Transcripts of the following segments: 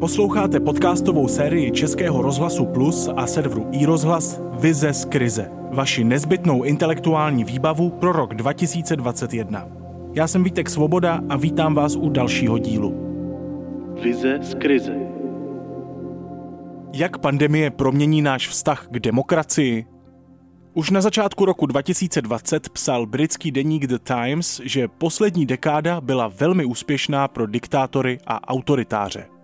Posloucháte podcastovou sérii Českého rozhlasu Plus a serveru iRozhlas Vize z krize. Vaši nezbytnou intelektuální výbavu pro rok 2021. Já jsem Vítek Svoboda a vítám vás u dalšího dílu. Vize z krize. Jak pandemie promění náš vztah k demokracii? Už na začátku roku 2020 psal britský deník The Times, že poslední dekáda byla velmi úspěšná pro diktátory a autoritáře.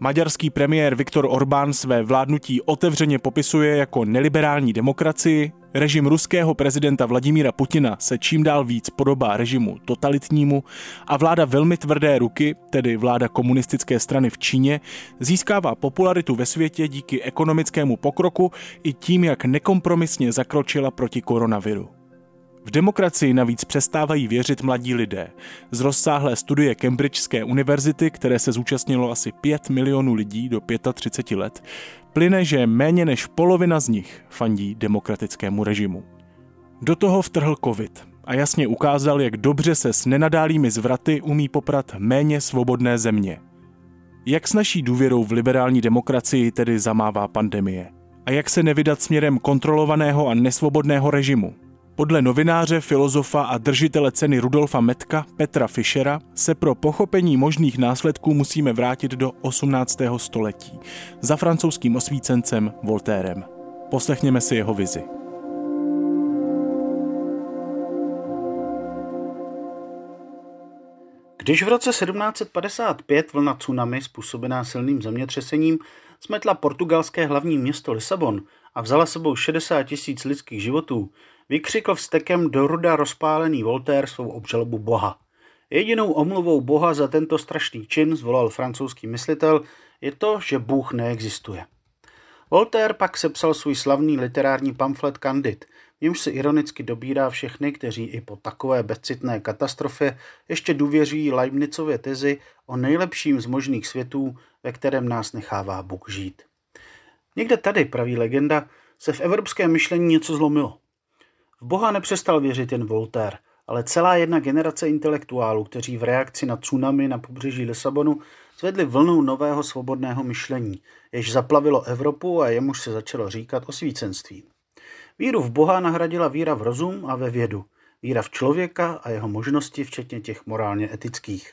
Maďarský premiér Viktor Orbán své vládnutí otevřeně popisuje jako neliberální demokracii, režim ruského prezidenta Vladimíra Putina se čím dál víc podobá režimu totalitnímu a vláda velmi tvrdé ruky, tedy vláda komunistické strany v Číně, získává popularitu ve světě díky ekonomickému pokroku i tím, jak nekompromisně zakročila proti koronaviru. V demokracii navíc přestávají věřit mladí lidé. Z rozsáhlé studie Cambridgeské univerzity, které se zúčastnilo asi 5 milionů lidí do 35 let, plyne, že méně než polovina z nich fandí demokratickému režimu. Do toho vtrhl covid a jasně ukázal, jak dobře se s nenadálými zvraty umí poprat méně svobodné země. Jak s naší důvěrou v liberální demokracii tedy zamává pandemie? A jak se nevydat směrem kontrolovaného a nesvobodného režimu? Podle novináře, filozofa a držitele ceny Rudolfa Metka Petra Fischera se pro pochopení možných následků musíme vrátit do 18. století za francouzským osvícencem Voltérem. Poslechněme si jeho vizi. Když v roce 1755 vlna tsunami způsobená silným zemětřesením smetla portugalské hlavní město Lisabon a vzala sebou 60 tisíc lidských životů, vykřikl vstekem do ruda rozpálený Voltaire svou obžalobu Boha. Jedinou omluvou Boha za tento strašný čin, zvolal francouzský myslitel, je to, že Bůh neexistuje. Voltaire pak sepsal svůj slavný literární pamflet Candid, němž se ironicky dobírá všechny, kteří i po takové bezcitné katastrofě ještě důvěří Leibnicově tezi o nejlepším z možných světů, ve kterém nás nechává Bůh žít. Někde tady, praví legenda, se v evropském myšlení něco zlomilo. V Boha nepřestal věřit jen Voltaire, ale celá jedna generace intelektuálů, kteří v reakci na tsunami na pobřeží Lisabonu zvedli vlnu nového svobodného myšlení, jež zaplavilo Evropu a jemuž se začalo říkat osvícenství. Víru v Boha nahradila víra v rozum a ve vědu, víra v člověka a jeho možnosti, včetně těch morálně etických.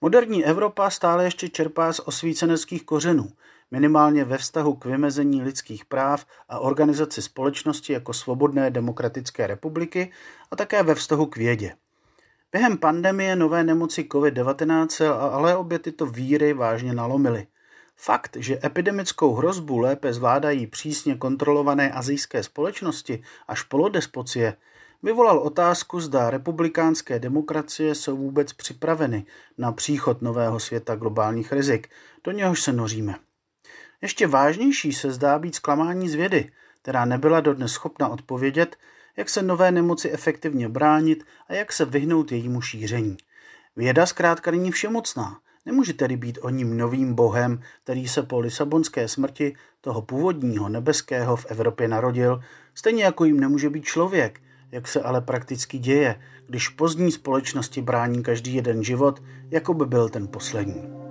Moderní Evropa stále ještě čerpá z osvíceneckých kořenů, minimálně ve vztahu k vymezení lidských práv a organizaci společnosti jako svobodné demokratické republiky a také ve vztahu k vědě. Během pandemie nové nemoci COVID-19 ale obě tyto víry vážně nalomily. Fakt, že epidemickou hrozbu lépe zvládají přísně kontrolované azijské společnosti až polodespocie, vyvolal otázku, zda republikánské demokracie jsou vůbec připraveny na příchod nového světa globálních rizik, do něhož se noříme. Ještě vážnější se zdá být zklamání z vědy, která nebyla dodnes schopna odpovědět, jak se nové nemoci efektivně bránit a jak se vyhnout jejímu šíření. Věda zkrátka není všemocná. Nemůže tedy být o ním novým bohem, který se po lisabonské smrti toho původního nebeského v Evropě narodil, stejně jako jim nemůže být člověk, jak se ale prakticky děje, když pozdní společnosti brání každý jeden život, jako by byl ten poslední.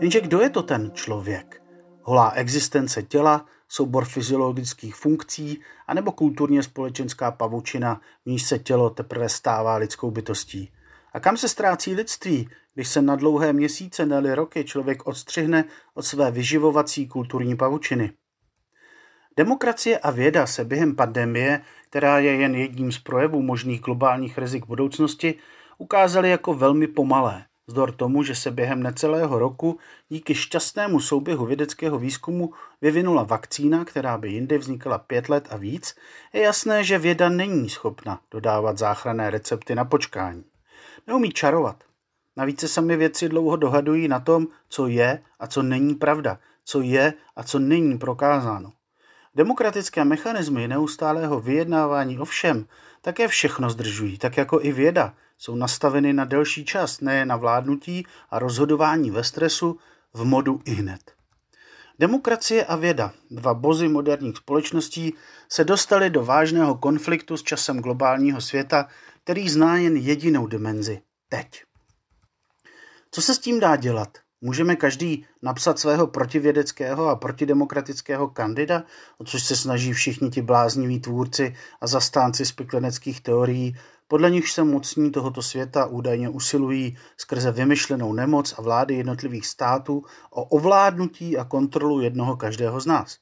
Jenže kdo je to ten člověk? Holá existence těla, soubor fyziologických funkcí, anebo kulturně společenská pavučina, v níž se tělo teprve stává lidskou bytostí? A kam se ztrácí lidství, když se na dlouhé měsíce, neli roky člověk odstřihne od své vyživovací kulturní pavučiny? Demokracie a věda se během pandemie, která je jen jedním z projevů možných globálních rizik budoucnosti, ukázaly jako velmi pomalé. Zdor tomu, že se během necelého roku díky šťastnému souběhu vědeckého výzkumu vyvinula vakcína, která by jindy vznikala pět let a víc, je jasné, že věda není schopna dodávat záchranné recepty na počkání. Neumí čarovat. Navíc se sami věci dlouho dohadují na tom, co je a co není pravda, co je a co není prokázáno. Demokratické mechanismy neustálého vyjednávání o všem také všechno zdržují, tak jako i věda, jsou nastaveny na delší čas, ne na vládnutí a rozhodování ve stresu v modu i hned. Demokracie a věda, dva bozy moderních společností, se dostaly do vážného konfliktu s časem globálního světa, který zná jen jedinou dimenzi – teď. Co se s tím dá dělat? Můžeme každý napsat svého protivědeckého a protidemokratického kandida, o což se snaží všichni ti blázniví tvůrci a zastánci spikleneckých teorií, podle nichž se mocní tohoto světa údajně usilují skrze vymyšlenou nemoc a vlády jednotlivých států o ovládnutí a kontrolu jednoho každého z nás.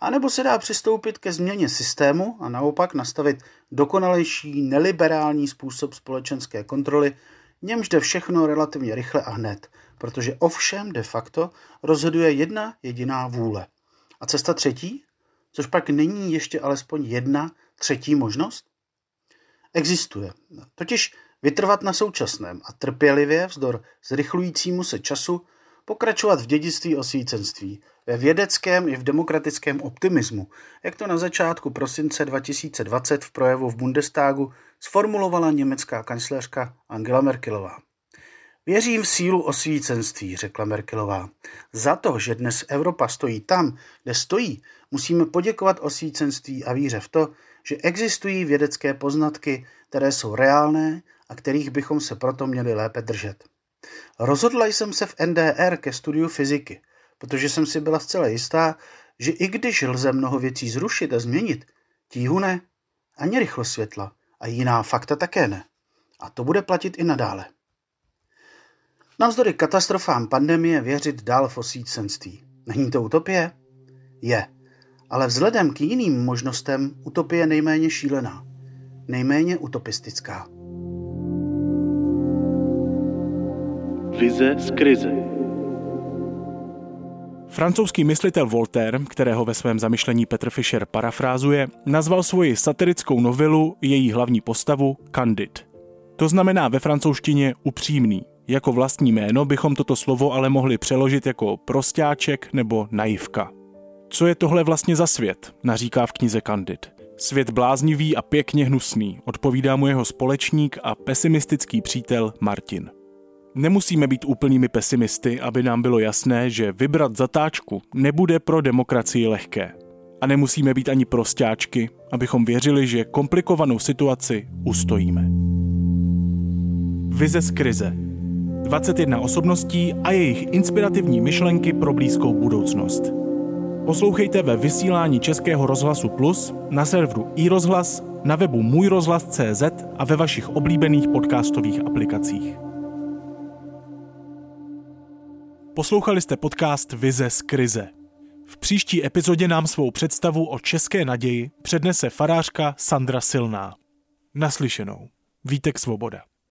A nebo se dá přistoupit ke změně systému a naopak nastavit dokonalejší neliberální způsob společenské kontroly, němž jde všechno relativně rychle a hned, protože ovšem de facto rozhoduje jedna jediná vůle. A cesta třetí? Což pak není ještě alespoň jedna třetí možnost? Existuje. Totiž vytrvat na současném a trpělivě vzdor zrychlujícímu se času pokračovat v dědictví osvícenství, ve vědeckém i v demokratickém optimismu, jak to na začátku prosince 2020 v projevu v Bundestagu sformulovala německá kancléřka Angela Merkelová. Věřím v sílu osvícenství, řekla Merkelová. Za to, že dnes Evropa stojí tam, kde stojí, musíme poděkovat osvícenství a víře v to, že existují vědecké poznatky, které jsou reálné a kterých bychom se proto měli lépe držet. Rozhodla jsem se v NDR ke studiu fyziky, protože jsem si byla zcela jistá, že i když lze mnoho věcí zrušit a změnit, tíhu ne, ani rychlo světla a jiná fakta také ne. A to bude platit i nadále. Navzdory katastrofám pandemie věřit dál v osvícenství. Není to utopie? Je. Ale vzhledem k jiným možnostem utopie nejméně šílená. Nejméně utopistická. Vize z krize Francouzský myslitel Voltaire, kterého ve svém zamyšlení Petr Fischer parafrázuje, nazval svoji satirickou novelu její hlavní postavu Candid. To znamená ve francouzštině upřímný. Jako vlastní jméno bychom toto slovo ale mohli přeložit jako prostáček nebo naivka. Co je tohle vlastně za svět, naříká v knize Candid. Svět bláznivý a pěkně hnusný, odpovídá mu jeho společník a pesimistický přítel Martin. Nemusíme být úplnými pesimisty, aby nám bylo jasné, že vybrat zatáčku nebude pro demokracii lehké. A nemusíme být ani prostáčky, abychom věřili, že komplikovanou situaci ustojíme. Vize z krize 21 osobností a jejich inspirativní myšlenky pro blízkou budoucnost. Poslouchejte ve vysílání Českého rozhlasu Plus, na serveru iRozhlas, na webu můjrozhlas.cz a ve vašich oblíbených podcastových aplikacích. Poslouchali jste podcast Vize z krize. V příští epizodě nám svou představu o české naději přednese farářka Sandra Silná. Naslyšenou. Vítek Svoboda.